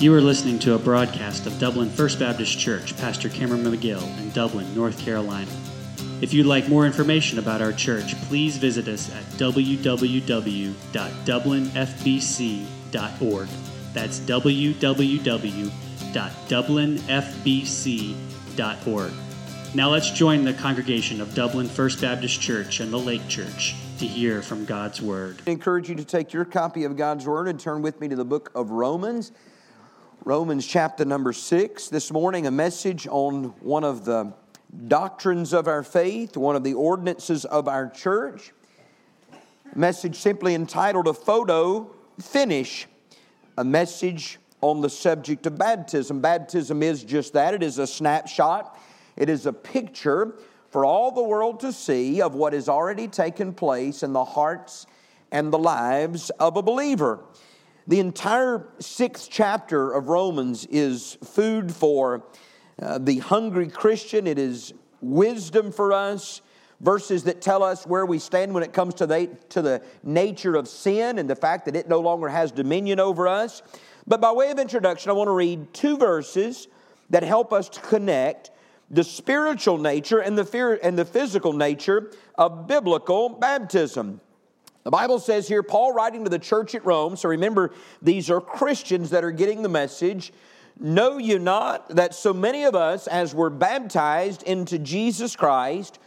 You are listening to a broadcast of Dublin First Baptist Church, Pastor Cameron McGill in Dublin, North Carolina. If you'd like more information about our church, please visit us at www.dublinfbc.org. That's www.dublinfbc.org. Now let's join the congregation of Dublin First Baptist Church and the Lake Church to hear from God's Word. I encourage you to take your copy of God's Word and turn with me to the book of Romans. Romans chapter number six. This morning, a message on one of the doctrines of our faith, one of the ordinances of our church. A message simply entitled A Photo Finish. A message on the subject of baptism. Baptism is just that it is a snapshot, it is a picture for all the world to see of what has already taken place in the hearts and the lives of a believer. The entire sixth chapter of Romans is food for uh, the hungry Christian. It is wisdom for us. Verses that tell us where we stand when it comes to the, to the nature of sin and the fact that it no longer has dominion over us. But by way of introduction, I want to read two verses that help us to connect the spiritual nature and the, fear, and the physical nature of biblical baptism. The Bible says here, Paul writing to the church at Rome, so remember, these are Christians that are getting the message. Know you not that so many of us, as were baptized into Jesus Christ,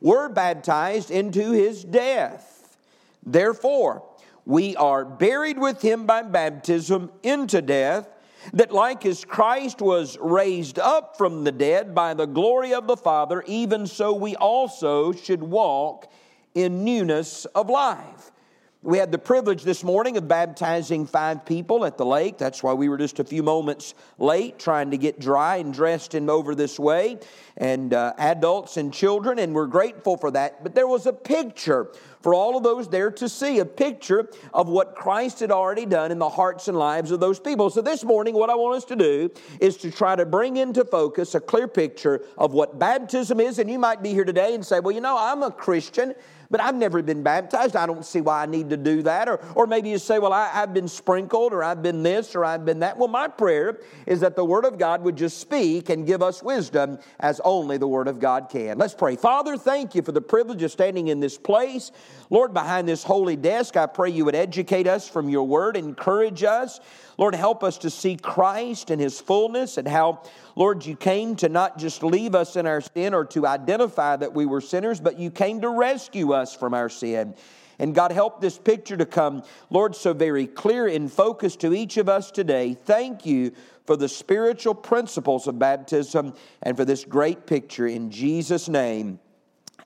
were baptized into his death? Therefore, we are buried with him by baptism into death that like as Christ was raised up from the dead by the glory of the Father, even so we also should walk in newness of life. We had the privilege this morning of baptizing five people at the lake. That's why we were just a few moments late trying to get dry and dressed and over this way, and uh, adults and children, and we're grateful for that. But there was a picture for all of those there to see, a picture of what Christ had already done in the hearts and lives of those people. So this morning, what I want us to do is to try to bring into focus a clear picture of what baptism is. And you might be here today and say, well, you know, I'm a Christian but I've never been baptized. I don't see why I need to do that. Or, or maybe you say, well, I, have been sprinkled, or I've been this, or I've been that. Well, my prayer is that the Word of God would just speak and give us wisdom as only the Word of God can. Let's pray. Father, thank you for the privilege of standing in this place. Lord, behind this holy desk, I pray you would educate us from your Word, encourage us. Lord, help us to see Christ in his fullness and how, Lord, you came to not just leave us in our sin or to identify that we were sinners, but you came to rescue us from our sin. And God, help this picture to come, Lord, so very clear in focus to each of us today. Thank you for the spiritual principles of baptism and for this great picture in Jesus' name.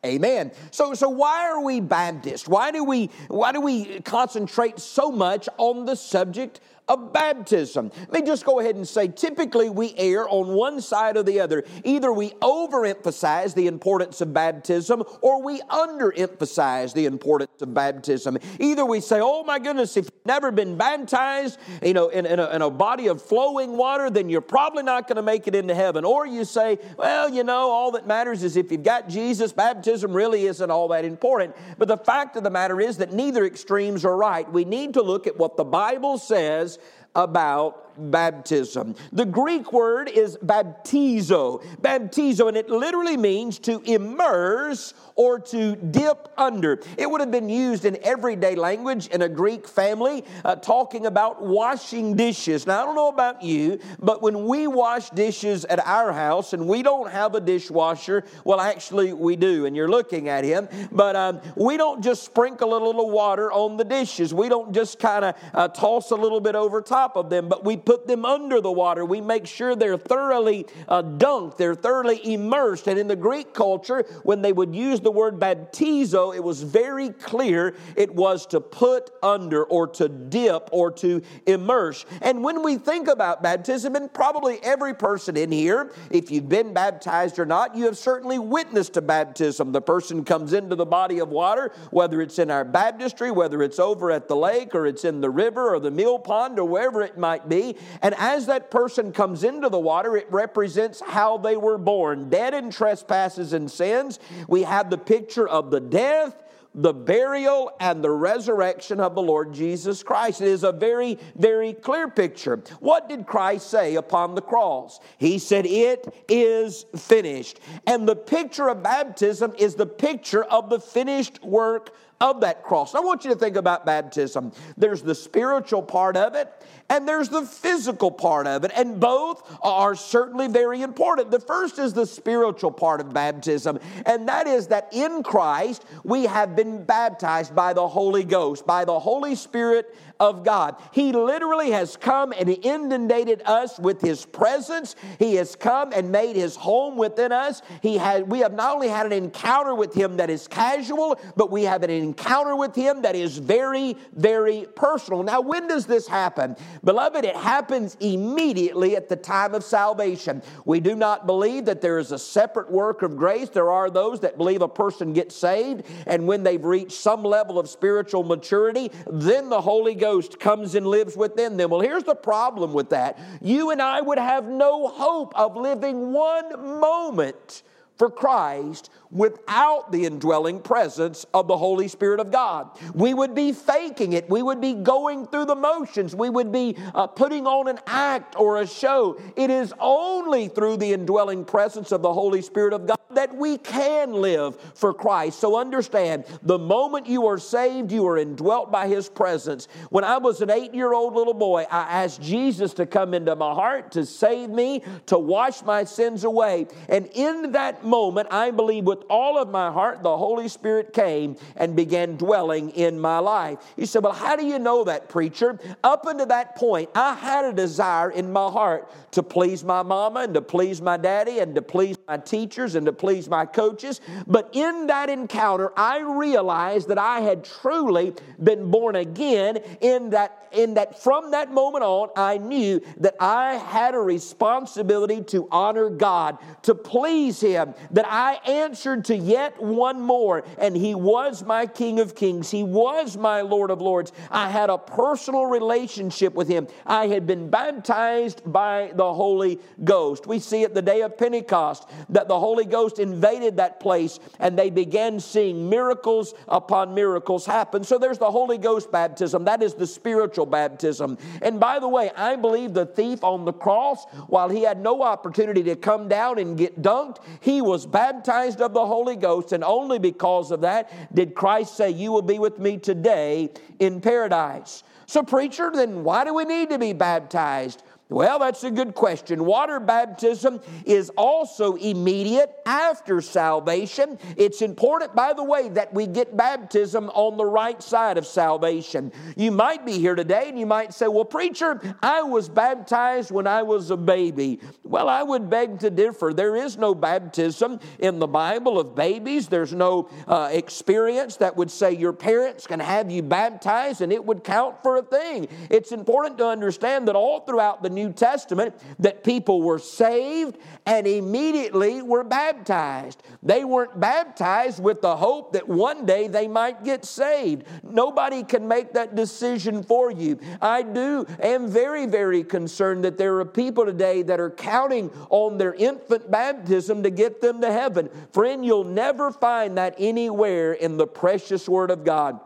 Amen. So, so why are we Baptist? Why do we, why do we concentrate so much on the subject of baptism. Let me just go ahead and say typically we err on one side or the other. Either we overemphasize the importance of baptism or we underemphasize the importance of baptism. Either we say, oh my goodness, if you've never been baptized you know, in, in, a, in a body of flowing water, then you're probably not going to make it into heaven. Or you say, well, you know, all that matters is if you've got Jesus, baptism really isn't all that important. But the fact of the matter is that neither extremes are right. We need to look at what the Bible says about baptism. The Greek word is baptizo. Baptizo, and it literally means to immerse or to dip under. It would have been used in everyday language in a Greek family, uh, talking about washing dishes. Now, I don't know about you, but when we wash dishes at our house and we don't have a dishwasher, well, actually, we do, and you're looking at him, but um, we don't just sprinkle a little water on the dishes. We don't just kind of uh, toss a little bit over top of them, but we put them under the water. We make sure they're thoroughly uh, dunked, they're thoroughly immersed. And in the Greek culture, when they would use the word baptizo, it was very clear it was to put under or to dip or to immerse. And when we think about baptism, and probably every person in here, if you've been baptized or not, you have certainly witnessed a baptism. The person comes into the body of water, whether it's in our baptistry, whether it's over at the lake, or it's in the river or the mill pond, or wherever it might be. And as that person comes into the water, it represents how they were born dead in trespasses and sins. We have the picture of the death, the burial and the resurrection of the Lord Jesus Christ. It is a very, very clear picture. What did Christ say upon the cross? He said, It is finished. And the picture of baptism is the picture of the finished work of that cross. I want you to think about baptism. There's the spiritual part of it, and there's the physical part of it, and both are certainly very important. The first is the spiritual part of baptism, and that is that in Christ we have been baptized by the Holy Ghost, by the Holy Spirit of God. He literally has come and inundated us with His presence. He has come and made His home within us. He had, we have not only had an encounter with Him that is casual, but we have an encounter with Him that is very, very personal. Now, when does this happen? Beloved, it happens immediately at the time of salvation. We do not believe that there is a separate work of grace. There are those that believe a person gets saved, and when they've reached some level of spiritual maturity, then the Holy Ghost comes and lives within them. Well, here's the problem with that you and I would have no hope of living one moment for Christ without the indwelling presence of the Holy Spirit of God. We would be faking it. We would be going through the motions. We would be uh, putting on an act or a show. It is only through the indwelling presence of the Holy Spirit of God that we can live for Christ. So understand, the moment you are saved, you are indwelt by His presence. When I was an eight year old little boy, I asked Jesus to come into my heart, to save me, to wash my sins away. And in that moment, I believe with all of my heart, the Holy Spirit came and began dwelling in my life. He said, Well, how do you know that, preacher? Up until that point, I had a desire in my heart to please my mama and to please my daddy and to please my teachers and to please my coaches. But in that encounter, I realized that I had truly been born again in that in that from that moment on, I knew that I had a responsibility to honor God, to please Him, that I answered to yet one more, and He was my King of Kings. He was my Lord of Lords. I had a personal relationship with Him. I had been baptized by the Holy Ghost. We see at the day of Pentecost that the Holy Ghost invaded that place and they began seeing miracles upon miracles happen. So there's the Holy Ghost baptism. That is the spiritual baptism. And by the way, I believe the thief on the cross, while he had no opportunity to come down and get dunked, he was baptized of the Holy Ghost. And only because of that did Christ say, You will be with me today in paradise. So, preacher, then why do we need to be baptized? Well, that's a good question. Water baptism is also immediate after salvation. It's important, by the way, that we get baptism on the right side of salvation. You might be here today and you might say, Well, preacher, I was baptized when I was a baby. Well, I would beg to differ. There is no baptism in the Bible of babies, there's no uh, experience that would say your parents can have you baptized and it would count for a thing. It's important to understand that all throughout the New Testament that people were saved and immediately were baptized. They weren't baptized with the hope that one day they might get saved. Nobody can make that decision for you. I do am very, very concerned that there are people today that are counting on their infant baptism to get them to heaven. Friend, you'll never find that anywhere in the precious Word of God.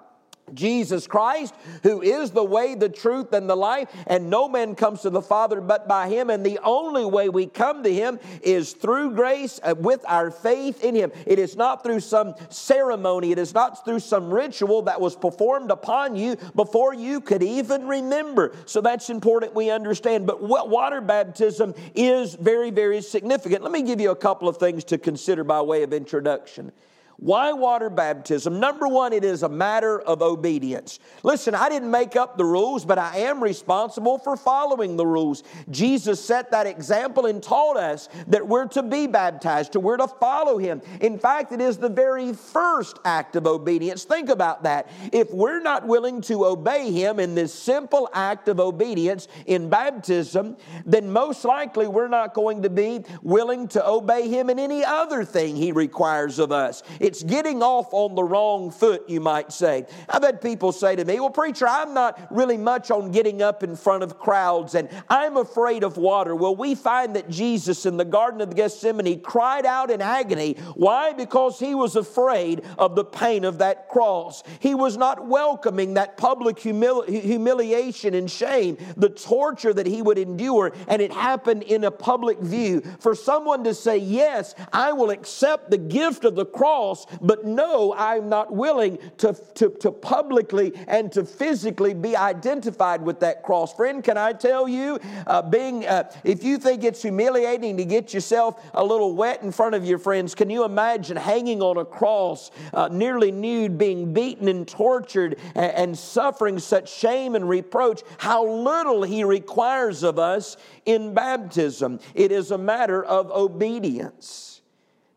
Jesus Christ, who is the way, the truth, and the life, and no man comes to the Father but by him. And the only way we come to him is through grace uh, with our faith in him. It is not through some ceremony, it is not through some ritual that was performed upon you before you could even remember. So that's important we understand. But water baptism is very, very significant. Let me give you a couple of things to consider by way of introduction. Why water baptism? Number one, it is a matter of obedience. Listen, I didn't make up the rules, but I am responsible for following the rules. Jesus set that example and taught us that we're to be baptized, to we're to follow him. In fact, it is the very first act of obedience. Think about that. If we're not willing to obey him in this simple act of obedience in baptism, then most likely we're not going to be willing to obey him in any other thing he requires of us it's getting off on the wrong foot, you might say. I've had people say to me, Well, preacher, I'm not really much on getting up in front of crowds and I'm afraid of water. Well, we find that Jesus in the Garden of Gethsemane cried out in agony. Why? Because he was afraid of the pain of that cross. He was not welcoming that public humili- humiliation and shame, the torture that he would endure, and it happened in a public view. For someone to say, Yes, I will accept the gift of the cross, but no, I'm not willing to, to, to publicly and to physically be identified with that cross. Friend, can I tell you, uh, being, uh, if you think it's humiliating to get yourself a little wet in front of your friends, can you imagine hanging on a cross, uh, nearly nude, being beaten and tortured and, and suffering such shame and reproach? How little He requires of us in baptism. It is a matter of obedience.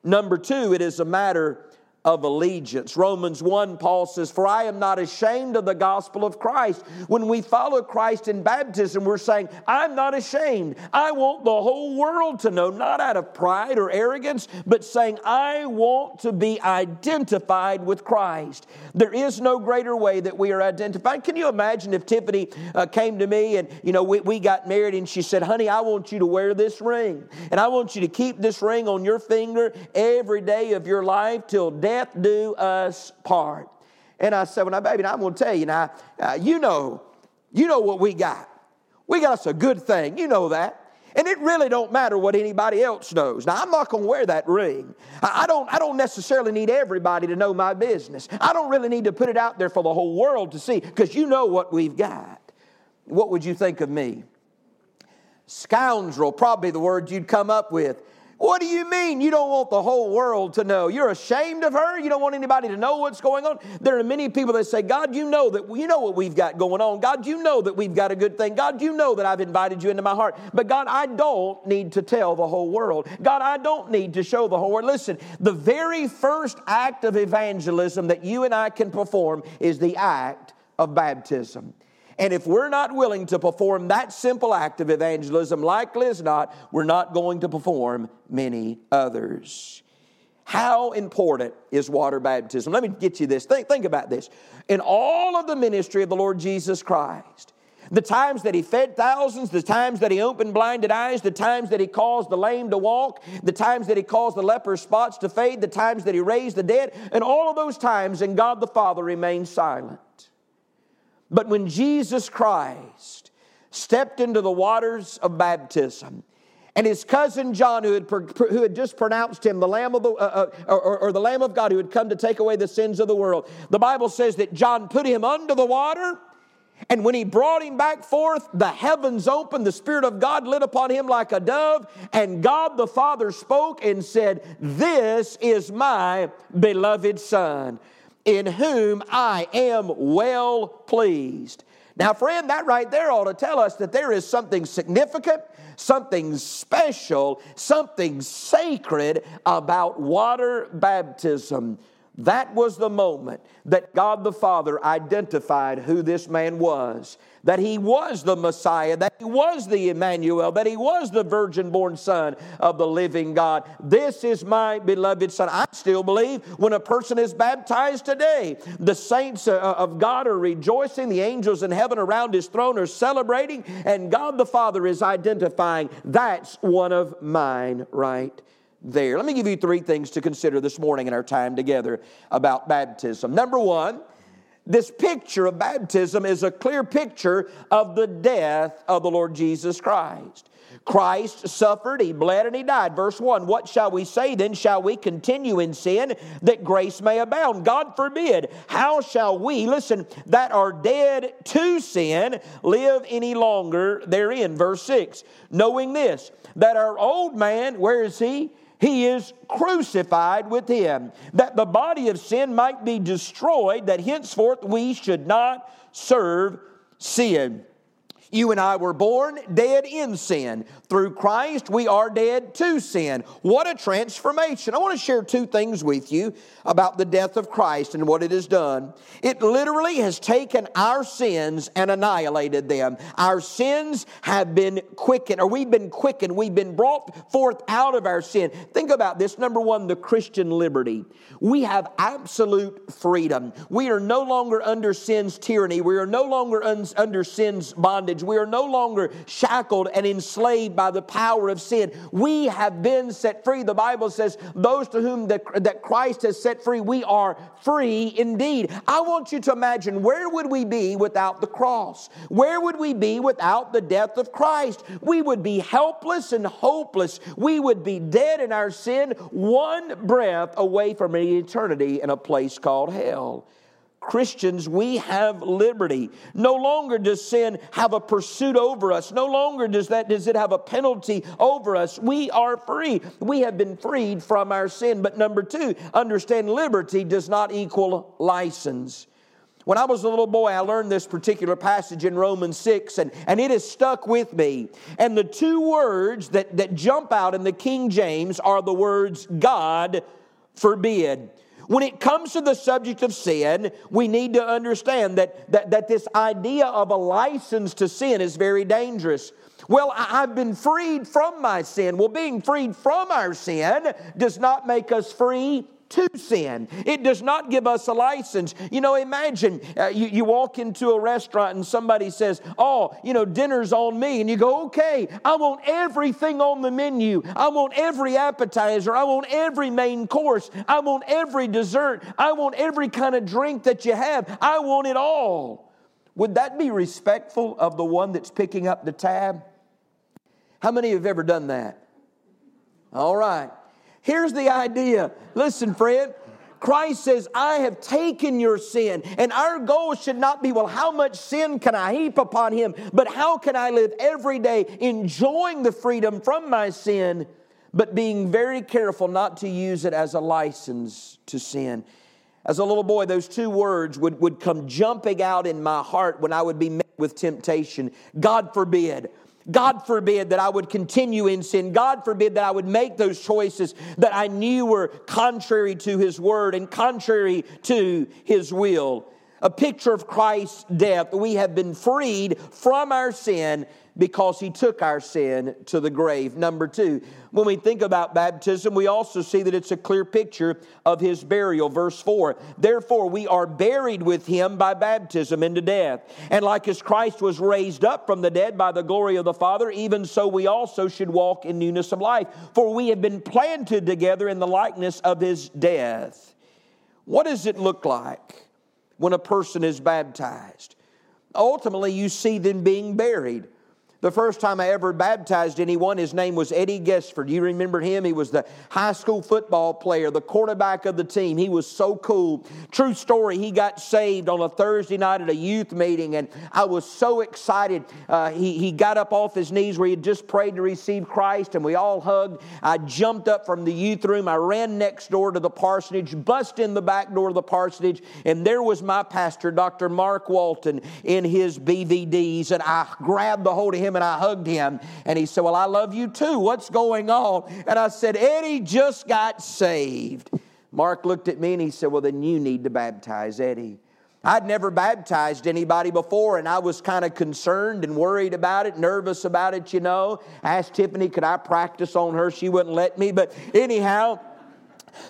Number two, it is a matter of allegiance. Romans 1, Paul says, For I am not ashamed of the gospel of Christ. When we follow Christ in baptism, we're saying, I'm not ashamed. I want the whole world to know, not out of pride or arrogance, but saying, I want to be identified with Christ. There is no greater way that we are identified. Can you imagine if Tiffany uh, came to me and, you know, we, we got married and she said, Honey, I want you to wear this ring, and I want you to keep this ring on your finger every day of your life till death death do us part. And I said, well, now, baby, now I'm going to tell you now, uh, you know, you know what we got. We got us a good thing. You know that. And it really don't matter what anybody else knows. Now, I'm not going to wear that ring. I don't, I don't necessarily need everybody to know my business. I don't really need to put it out there for the whole world to see because you know what we've got. What would you think of me? Scoundrel, probably the word you'd come up with. What do you mean you don't want the whole world to know? You're ashamed of her? You don't want anybody to know what's going on? There are many people that say, God, you know that you know what we've got going on. God, you know that we've got a good thing. God, you know that I've invited you into my heart. But God, I don't need to tell the whole world. God, I don't need to show the whole world. Listen, the very first act of evangelism that you and I can perform is the act of baptism. And if we're not willing to perform that simple act of evangelism, likely as not, we're not going to perform many others. How important is water baptism? Let me get you this. Think, think about this. In all of the ministry of the Lord Jesus Christ, the times that he fed thousands, the times that he opened blinded eyes, the times that he caused the lame to walk, the times that he caused the leper spots to fade, the times that he raised the dead, and all of those times, and God the Father remained silent. But when Jesus Christ stepped into the waters of baptism, and his cousin John, who had, who had just pronounced him the Lamb of the, uh, uh, or, or the Lamb of God, who had come to take away the sins of the world, the Bible says that John put him under the water. And when he brought him back forth, the heavens opened, the Spirit of God lit upon him like a dove, and God the Father spoke and said, This is my beloved Son in whom I am well pleased. Now, friend, that right there ought to tell us that there is something significant, something special, something sacred about water baptism. That was the moment that God the Father identified who this man was that he was the Messiah, that he was the Emmanuel, that he was the virgin born Son of the living God. This is my beloved Son. I still believe when a person is baptized today, the saints uh, of God are rejoicing, the angels in heaven around his throne are celebrating, and God the Father is identifying that's one of mine right there. Let me give you three things to consider this morning in our time together about baptism. Number one, this picture of baptism is a clear picture of the death of the Lord Jesus Christ. Christ suffered, he bled, and he died. Verse 1 What shall we say then? Shall we continue in sin that grace may abound? God forbid. How shall we, listen, that are dead to sin, live any longer therein? Verse 6 Knowing this, that our old man, where is he? He is crucified with him, that the body of sin might be destroyed, that henceforth we should not serve sin. You and I were born dead in sin. Through Christ, we are dead to sin. What a transformation. I want to share two things with you about the death of Christ and what it has done. It literally has taken our sins and annihilated them. Our sins have been quickened, or we've been quickened. We've been brought forth out of our sin. Think about this. Number one, the Christian liberty. We have absolute freedom. We are no longer under sin's tyranny. We are no longer un- under sin's bondage. We are no longer shackled and enslaved by the power of sin. We have been set free. The Bible says, those to whom the, that Christ has set free, we are free indeed. I want you to imagine where would we be without the cross? Where would we be without the death of Christ? We would be helpless and hopeless. We would be dead in our sin, one breath away from eternity in a place called hell. Christians, we have liberty. No longer does sin have a pursuit over us. No longer does that does it have a penalty over us. We are free. We have been freed from our sin. But number two, understand liberty does not equal license. When I was a little boy, I learned this particular passage in Romans 6, and, and it has stuck with me. And the two words that, that jump out in the King James are the words God forbid. When it comes to the subject of sin, we need to understand that, that, that this idea of a license to sin is very dangerous. Well, I've been freed from my sin. Well, being freed from our sin does not make us free to sin. It does not give us a license. You know, imagine uh, you, you walk into a restaurant and somebody says, Oh, you know, dinner's on me. And you go, Okay, I want everything on the menu. I want every appetizer. I want every main course. I want every dessert. I want every kind of drink that you have. I want it all. Would that be respectful of the one that's picking up the tab? How many have ever done that? All right. Here's the idea. Listen, friend. Christ says, I have taken your sin. And our goal should not be, well, how much sin can I heap upon him? But how can I live every day enjoying the freedom from my sin, but being very careful not to use it as a license to sin? As a little boy, those two words would, would come jumping out in my heart when I would be met with temptation. God forbid. God forbid that I would continue in sin. God forbid that I would make those choices that I knew were contrary to His word and contrary to His will. A picture of Christ's death. We have been freed from our sin because he took our sin to the grave. Number two, when we think about baptism, we also see that it's a clear picture of his burial. Verse 4 Therefore, we are buried with him by baptism into death. And like as Christ was raised up from the dead by the glory of the Father, even so we also should walk in newness of life. For we have been planted together in the likeness of his death. What does it look like when a person is baptized? Ultimately, you see them being buried. The first time I ever baptized anyone, his name was Eddie Gesford. You remember him? He was the high school football player, the quarterback of the team. He was so cool. True story, he got saved on a Thursday night at a youth meeting, and I was so excited. Uh, he, he got up off his knees where he had just prayed to receive Christ, and we all hugged. I jumped up from the youth room. I ran next door to the parsonage, bust in the back door of the parsonage, and there was my pastor, Dr. Mark Walton, in his BVDs, and I grabbed the hold of him him and I hugged him. And he said, Well, I love you too. What's going on? And I said, Eddie just got saved. Mark looked at me and he said, Well, then you need to baptize Eddie. I'd never baptized anybody before, and I was kind of concerned and worried about it, nervous about it, you know. I asked Tiffany, could I practice on her? She wouldn't let me. But anyhow,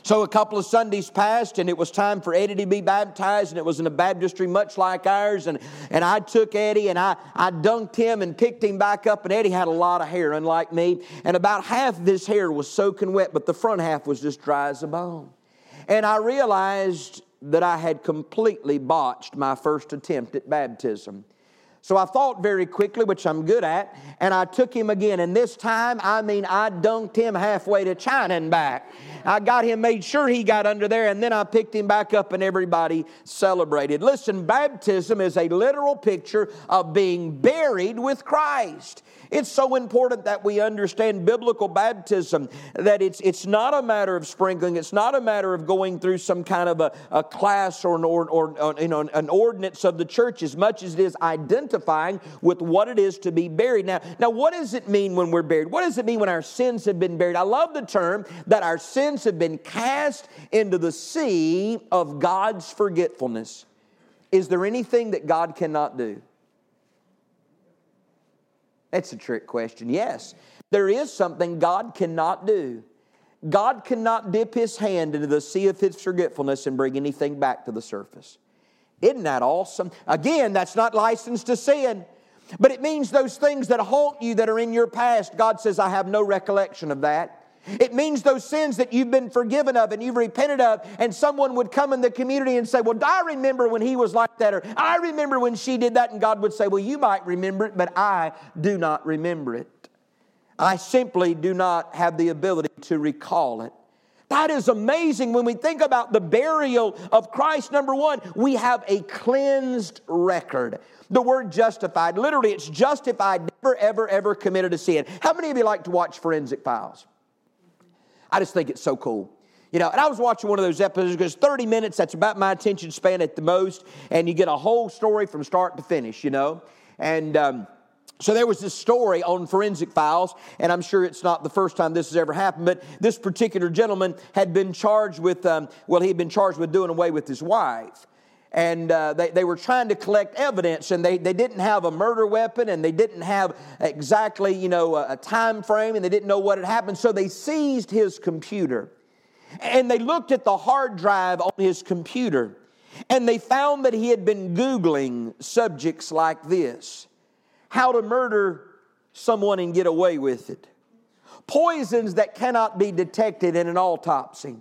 so a couple of Sundays passed, and it was time for Eddie to be baptized, and it was in a baptistry much like ours. And, and I took Eddie and I, I dunked him and picked him back up, and Eddie had a lot of hair, unlike me. And about half of his hair was soaking wet, but the front half was just dry as a bone. And I realized that I had completely botched my first attempt at baptism. So I thought very quickly, which I'm good at, and I took him again. And this time, I mean, I dunked him halfway to China and back. I got him, made sure he got under there, and then I picked him back up, and everybody celebrated. Listen, baptism is a literal picture of being buried with Christ. It's so important that we understand biblical baptism, that it's, it's not a matter of sprinkling, it's not a matter of going through some kind of a, a class or, an, or, or, or you know, an ordinance of the church as much as it is identifying with what it is to be buried. Now, now, what does it mean when we're buried? What does it mean when our sins have been buried? I love the term that our sins have been cast into the sea of God's forgetfulness. Is there anything that God cannot do? That's a trick question. Yes, there is something God cannot do. God cannot dip his hand into the sea of his forgetfulness and bring anything back to the surface. Isn't that awesome? Again, that's not license to sin, but it means those things that haunt you that are in your past, God says, I have no recollection of that. It means those sins that you've been forgiven of and you've repented of, and someone would come in the community and say, Well, I remember when he was like that, or I remember when she did that, and God would say, Well, you might remember it, but I do not remember it. I simply do not have the ability to recall it. That is amazing when we think about the burial of Christ. Number one, we have a cleansed record. The word justified, literally, it's justified, never, ever, ever committed a sin. How many of you like to watch forensic files? I just think it's so cool. You know, and I was watching one of those episodes because 30 minutes, that's about my attention span at the most, and you get a whole story from start to finish, you know. And um, so there was this story on forensic files, and I'm sure it's not the first time this has ever happened, but this particular gentleman had been charged with, um, well, he had been charged with doing away with his wife and uh, they, they were trying to collect evidence and they, they didn't have a murder weapon and they didn't have exactly you know a, a time frame and they didn't know what had happened. So they seized his computer and they looked at the hard drive on his computer and they found that he had been googling subjects like this how to murder someone and get away with it poisons that cannot be detected in an autopsy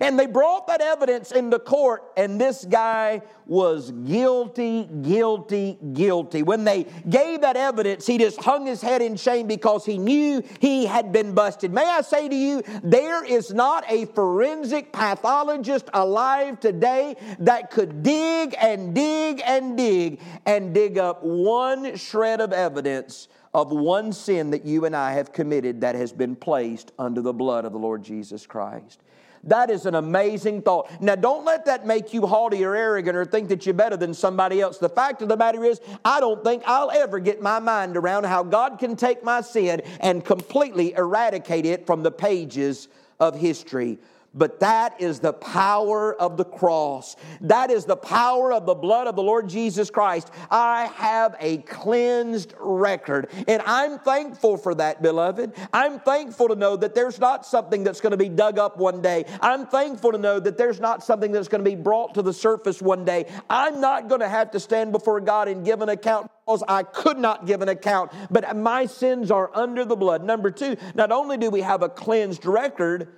and they brought that evidence into court, and this guy was guilty, guilty, guilty. When they gave that evidence, he just hung his head in shame because he knew he had been busted. May I say to you, there is not a forensic pathologist alive today that could dig and dig and dig and dig up one shred of evidence of one sin that you and I have committed that has been placed under the blood of the Lord Jesus Christ. That is an amazing thought. Now, don't let that make you haughty or arrogant or think that you're better than somebody else. The fact of the matter is, I don't think I'll ever get my mind around how God can take my sin and completely eradicate it from the pages of history. But that is the power of the cross. That is the power of the blood of the Lord Jesus Christ. I have a cleansed record. And I'm thankful for that, beloved. I'm thankful to know that there's not something that's going to be dug up one day. I'm thankful to know that there's not something that's going to be brought to the surface one day. I'm not going to have to stand before God and give an account because I could not give an account, but my sins are under the blood. Number two, not only do we have a cleansed record,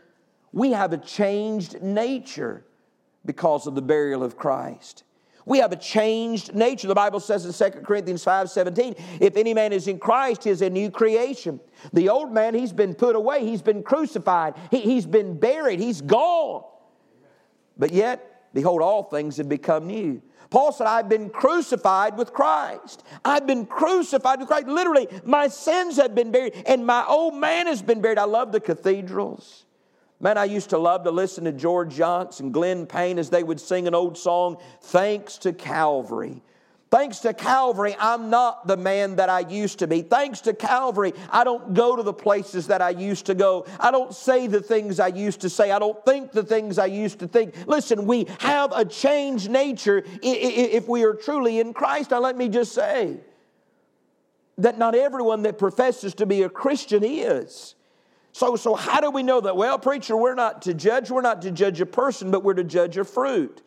we have a changed nature because of the burial of Christ. We have a changed nature. The Bible says in 2 Corinthians 5 17, if any man is in Christ, he is a new creation. The old man, he's been put away, he's been crucified, he, has been buried, he's gone. But yet, behold, all things have become new. Paul said, I've been crucified with Christ. I've been crucified with Christ. Literally, my sins have been buried, and my old man has been buried. I love the cathedrals. Man, I used to love to listen to George Johnson, and Glen Payne as they would sing an old song, Thanks to Calvary. Thanks to Calvary, I'm not the man that I used to be. Thanks to Calvary, I don't go to the places that I used to go. I don't say the things I used to say. I don't think the things I used to think. Listen, we have a changed nature if we are truly in Christ. Now, let me just say that not everyone that professes to be a Christian is. So, so how do we know that? Well, preacher, we're not to judge. We're not to judge a person, but we're to judge a fruit.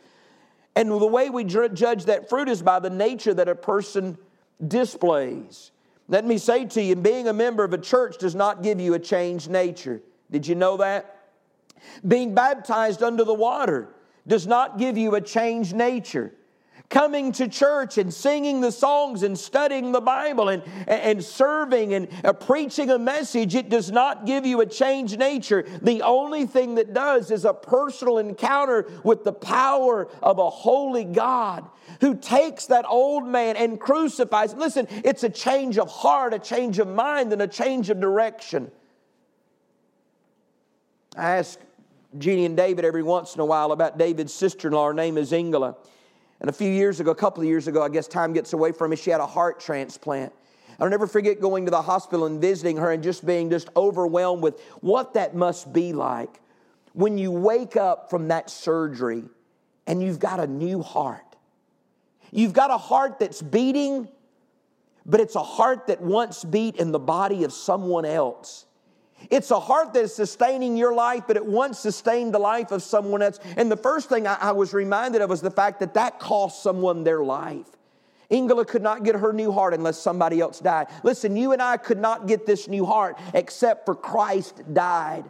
And the way we judge that fruit is by the nature that a person displays. Let me say to you, being a member of a church does not give you a changed nature. Did you know that? Being baptized under the water does not give you a changed nature coming to church and singing the songs and studying the Bible and, and serving and uh, preaching a message, it does not give you a changed nature. The only thing that does is a personal encounter with the power of a holy God who takes that old man and crucifies. Listen, it's a change of heart, a change of mind, and a change of direction. I ask Jeannie and David every once in a while about David's sister in law. Her name is Ingela. And a few years ago, a couple of years ago, I guess time gets away from me, she had a heart transplant. I'll never forget going to the hospital and visiting her and just being just overwhelmed with what that must be like when you wake up from that surgery and you've got a new heart. You've got a heart that's beating, but it's a heart that once beat in the body of someone else. It's a heart that is sustaining your life, but it once sustained the life of someone else. And the first thing I, I was reminded of was the fact that that cost someone their life. Ingela could not get her new heart unless somebody else died. Listen, you and I could not get this new heart except for Christ died.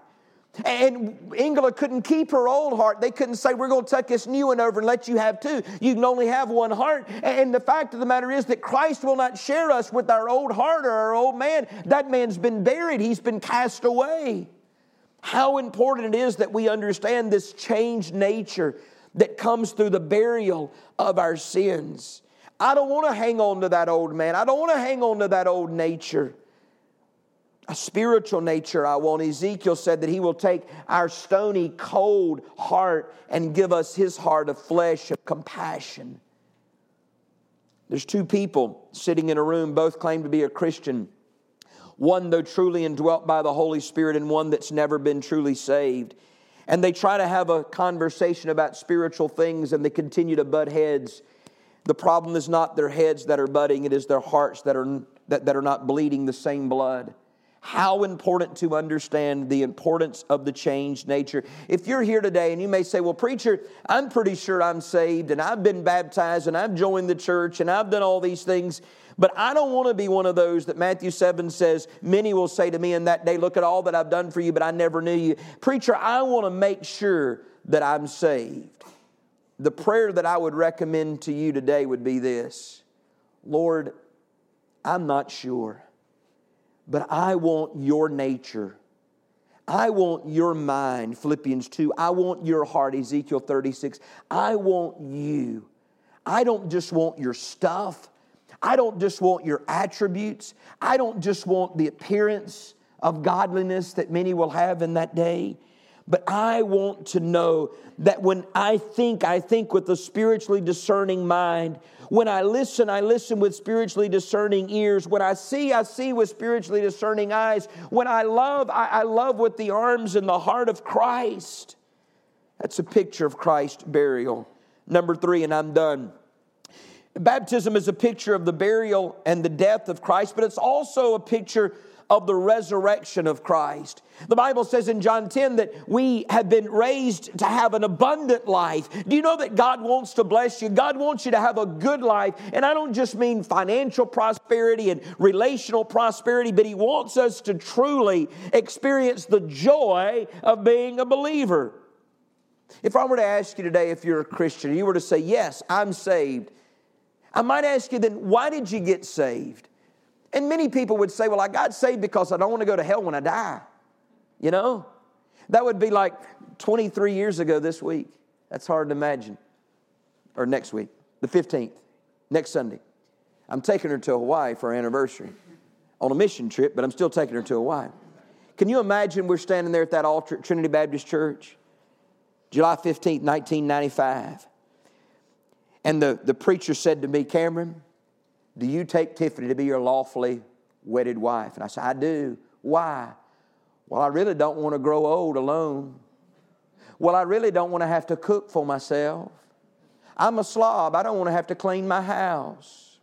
And Ingela couldn't keep her old heart. They couldn't say, We're going to take this new one over and let you have two. You can only have one heart. And the fact of the matter is that Christ will not share us with our old heart or our old man. That man's been buried, he's been cast away. How important it is that we understand this changed nature that comes through the burial of our sins. I don't want to hang on to that old man, I don't want to hang on to that old nature a spiritual nature I want. Ezekiel said that he will take our stony, cold heart and give us his heart of flesh, of compassion. There's two people sitting in a room, both claim to be a Christian. One, though truly indwelt by the Holy Spirit, and one that's never been truly saved. And they try to have a conversation about spiritual things and they continue to butt heads. The problem is not their heads that are butting, it is their hearts that are, that, that are not bleeding the same blood how important to understand the importance of the changed nature. If you're here today and you may say, Well, preacher, I'm pretty sure I'm saved and I've been baptized and I've joined the church and I've done all these things, but I don't want to be one of those that Matthew 7 says, Many will say to me in that day, Look at all that I've done for you, but I never knew you. Preacher, I want to make sure that I'm saved. The prayer that I would recommend to you today would be this Lord, I'm not sure. But I want your nature. I want your mind, Philippians 2. I want your heart, Ezekiel 36. I want you. I don't just want your stuff. I don't just want your attributes. I don't just want the appearance of godliness that many will have in that day. But I want to know that when I think, I think with a spiritually discerning mind. When I listen, I listen with spiritually discerning ears. When I see, I see with spiritually discerning eyes. When I love, I, I love with the arms and the heart of Christ. That's a picture of Christ's burial. Number three, and I'm done. Baptism is a picture of the burial and the death of Christ, but it's also a picture of the resurrection of Christ. The Bible says in John 10 that we have been raised to have an abundant life. Do you know that God wants to bless you? God wants you to have a good life. And I don't just mean financial prosperity and relational prosperity, but He wants us to truly experience the joy of being a believer. If I were to ask you today if you're a Christian, you were to say, Yes, I'm saved. I might ask you then, why did you get saved? And many people would say, Well, I got saved because I don't want to go to hell when I die. You know? That would be like 23 years ago this week. That's hard to imagine. Or next week, the 15th, next Sunday. I'm taking her to Hawaii for our anniversary on a mission trip, but I'm still taking her to Hawaii. Can you imagine we're standing there at that altar at Trinity Baptist Church, July 15th, 1995. And the, the preacher said to me, Cameron, do you take Tiffany to be your lawfully wedded wife? And I said, I do. Why? Well, I really don't want to grow old alone. Well, I really don't want to have to cook for myself. I'm a slob. I don't want to have to clean my house.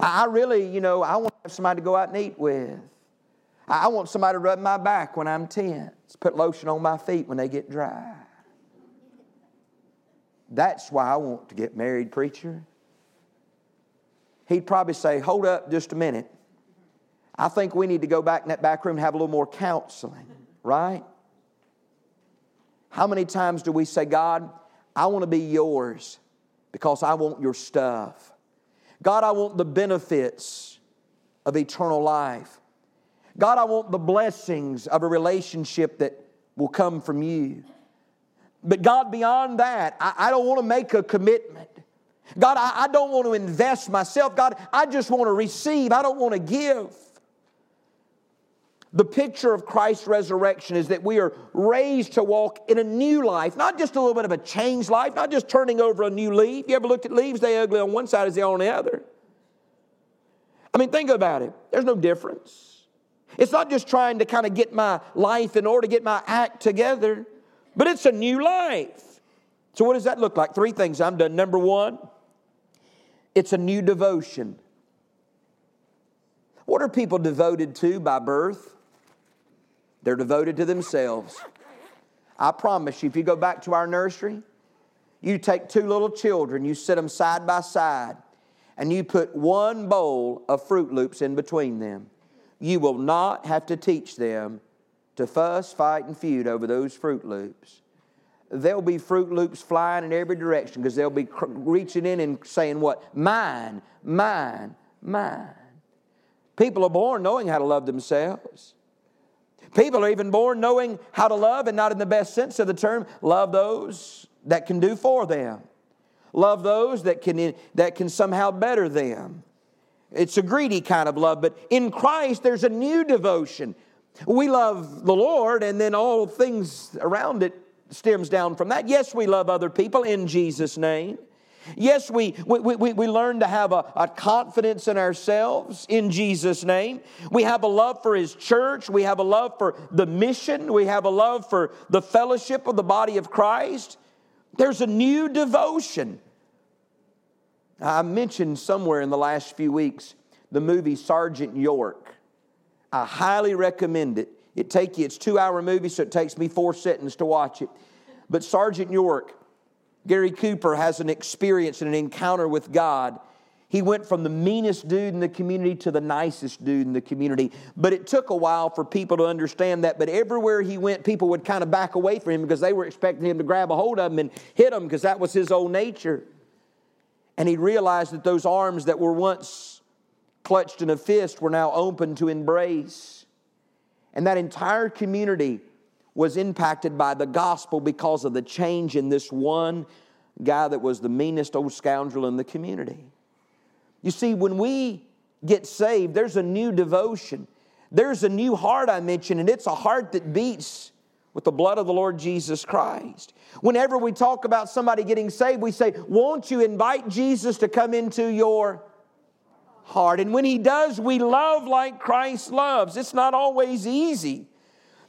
I really, you know, I want to have somebody to go out and eat with. I want somebody to rub my back when I'm tense, put lotion on my feet when they get dry. That's why I want to get married, preacher he'd probably say, Hold up just a minute. I think we need to go back in that back room and have a little more counseling, right? How many times do we say, God, I want to be yours because I want your stuff? God, I want the benefits of eternal life. God, I want the blessings of a relationship that will come from you. But God, beyond that, I, I don't want to make a commitment. God, I, I don't want to invest myself. God, I just want to receive. I don't want to give. The picture of Christ's resurrection is that we are raised to walk in a new life, not just a little bit of a changed life, not just turning over a new leaf. You ever looked at leaves? They ugly on one side as they are on the other. I mean, think about it. There's no difference. It's not just trying to kind of get my life in order, get my act together, but it's a new life. So, what does that look like? Three things I'm done. Number one, it's a new devotion. What are people devoted to by birth? They're devoted to themselves. I promise you, if you go back to our nursery, you take two little children, you sit them side by side, and you put one bowl of Froot Loops in between them. You will not have to teach them to fuss, fight, and feud over those Froot Loops. There'll be Froot Loops flying in every direction because they'll be reaching in and saying, What? Mine, mine, mine. People are born knowing how to love themselves. People are even born knowing how to love, and not in the best sense of the term, love those that can do for them. Love those that can, that can somehow better them. It's a greedy kind of love, but in Christ there's a new devotion. We love the Lord, and then all things around it stems down from that. Yes, we love other people in Jesus' name. Yes, we, we, we, we learn to have a, a confidence in ourselves in Jesus' name. We have a love for His church. We have a love for the mission. We have a love for the fellowship of the body of Christ. There's a new devotion. I mentioned somewhere in the last few weeks the movie Sergeant York. I highly recommend it. It take you, it's two hour movie, so it takes me four seconds to watch it. But Sergeant York, Gary Cooper has an experience and an encounter with God. He went from the meanest dude in the community to the nicest dude in the community. But it took a while for people to understand that. But everywhere he went, people would kind of back away from him because they were expecting him to grab a hold of him and hit him because that was his old nature. And he realized that those arms that were once clutched in a fist were now open to embrace. And that entire community was impacted by the gospel because of the change in this one guy that was the meanest old scoundrel in the community. You see, when we get saved, there's a new devotion. There's a new heart I mentioned, and it's a heart that beats with the blood of the Lord Jesus Christ. Whenever we talk about somebody getting saved, we say, Won't you invite Jesus to come into your heart? And when He does, we love like Christ loves. It's not always easy.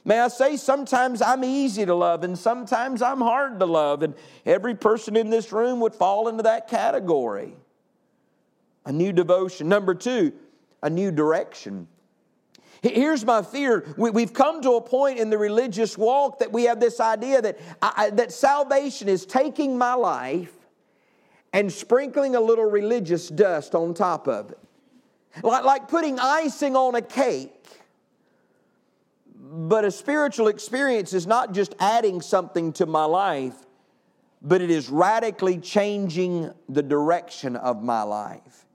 May I say, sometimes I'm easy to love and sometimes I'm hard to love, and every person in this room would fall into that category. A new devotion. Number two, a new direction. Here's my fear. We've come to a point in the religious walk that we have this idea that, I, that salvation is taking my life and sprinkling a little religious dust on top of it. Like, like putting icing on a cake but a spiritual experience is not just adding something to my life, but it is radically changing the direction of my life.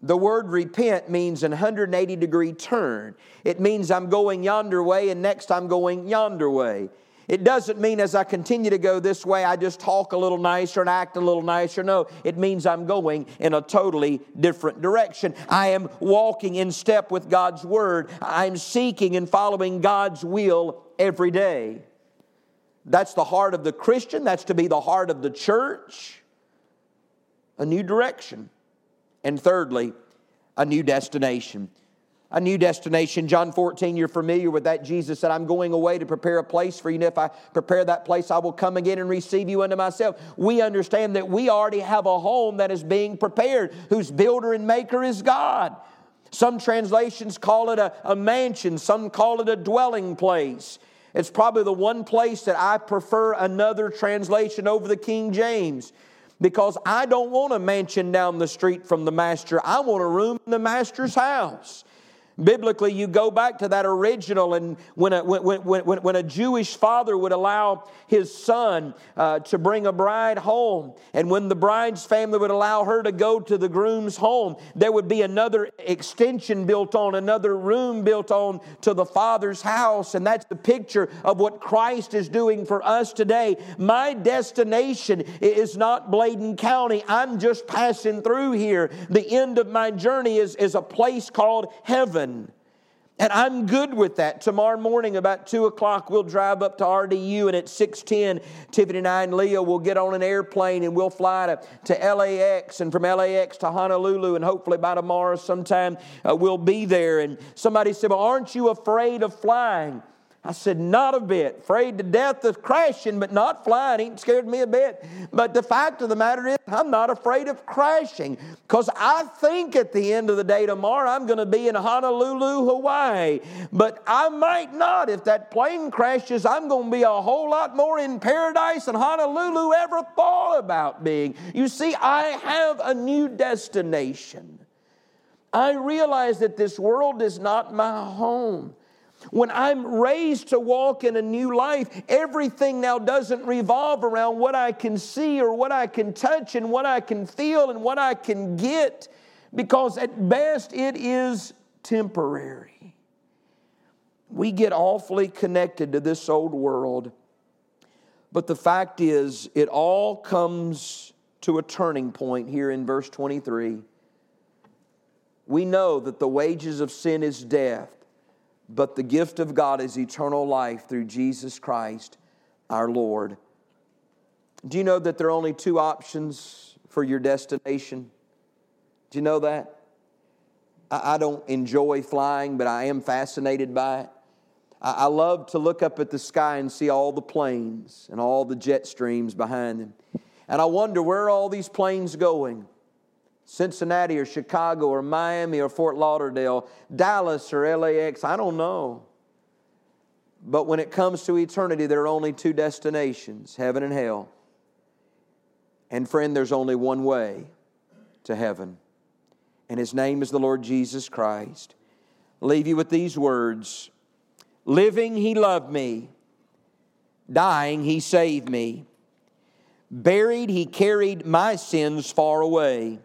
The word repent means an 180 degree turn. It means I'm going yonder way and next I'm going yonder way. It doesn't mean as I continue to go this way, I just talk a little nicer and act a little nicer. No, it means I'm going in a totally different direction. I am walking in step with God's Word. I'm seeking and following God's will every day. That's the heart of the Christian, that's to be the heart of the church. A new direction. And thirdly, a new destination a new destination. John 14, you're familiar with that. Jesus said, I'm going away to prepare a place for you. And if I prepare that place, I will come again and receive you unto myself. We understand that we already have a home that is being prepared, whose builder and maker is God. Some translations call it a, a mansion, some call it a dwelling place. It's probably the one place that I prefer another translation over the King James because I don't want a mansion down the street from the master. I want a room in the master's house. Biblically, you go back to that original, and when a, when, when, when, a Jewish father would allow his son uh, to bring a bride home, and when the bride's family would allow her to go to the groom's home, there would be another extension built on, another room built on to the father's house. And that's the picture of what Christ is doing for us today. My destination is not Bladen County, I'm just passing through here. The end of my journey is, is a place called heaven And I'm good with that. Tomorrow morning, about 2 o'clock, we'll drive up to RDU, and at 6.10, Tiffany and I and Leo will get on an airplane and we'll fly to, to LAX, and from LAX to Honolulu, and hopefully by tomorrow sometime uh, we'll be there. And somebody said, Well, aren't you afraid of flying? I said, Not a bit. Afraid to death of crashing, but not flying. Ain't scared me a bit. But the fact of the matter is, I'm not afraid of crashing because I think at the end of the day tomorrow I'm going to be in Honolulu, Hawaii. But I might not. If that plane crashes, I'm going to be a whole lot more in paradise than Honolulu ever thought about being. You see, I have a new destination. I realize that this world is not my home. When I'm raised to walk in a new life, everything now doesn't revolve around what I can see or what I can touch and what I can feel and what I can get, because at best it is temporary. We get awfully connected to this old world, but the fact is, it all comes to a turning point here in verse 23. We know that the wages of sin is death but the gift of God is eternal life through Jesus Christ our Lord. Do you know that there are only two options for your destination? Do you know that? I, don't enjoy flying, but I am fascinated by it. I love to look up at the sky and see all the planes and all the jet streams behind them. And I wonder where all these planes going? Cincinnati or Chicago or Miami or Fort Lauderdale, Dallas or LAX, I don't know. But when it comes to eternity, there are only two destinations heaven and hell. And friend, there's only one way to heaven, and His name is the Lord Jesus Christ. I'll leave you with these words Living, He loved me, dying, He saved me, buried, He carried my sins far away.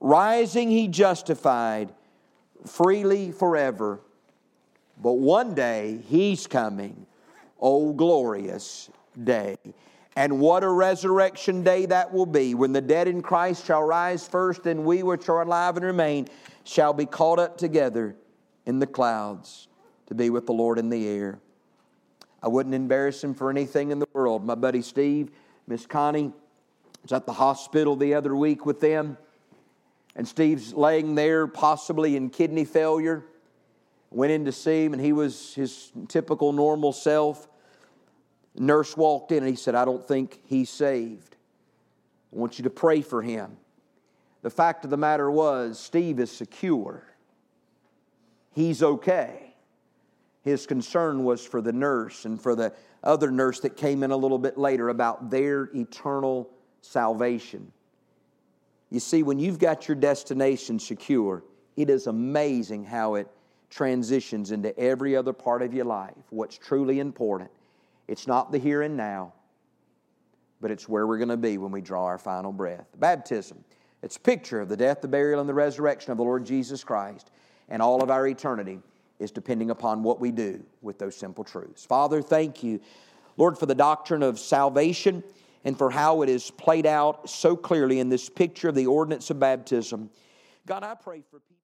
Rising, he justified freely forever. But one day, he's coming. Oh, glorious day. And what a resurrection day that will be when the dead in Christ shall rise first, and we which are alive and remain shall be caught up together in the clouds to be with the Lord in the air. I wouldn't embarrass him for anything in the world. My buddy Steve, Miss Connie, was at the hospital the other week with them. And Steve's laying there, possibly in kidney failure. Went in to see him, and he was his typical normal self. Nurse walked in, and he said, I don't think he's saved. I want you to pray for him. The fact of the matter was, Steve is secure. He's okay. His concern was for the nurse and for the other nurse that came in a little bit later about their eternal salvation. You see, when you've got your destination secure, it is amazing how it transitions into every other part of your life. What's truly important, it's not the here and now, but it's where we're going to be when we draw our final breath. Baptism, it's a picture of the death, the burial, and the resurrection of the Lord Jesus Christ, and all of our eternity is depending upon what we do with those simple truths. Father, thank you, Lord, for the doctrine of salvation and for how it is played out so clearly in this picture of the ordinance of baptism. God, I pray for people.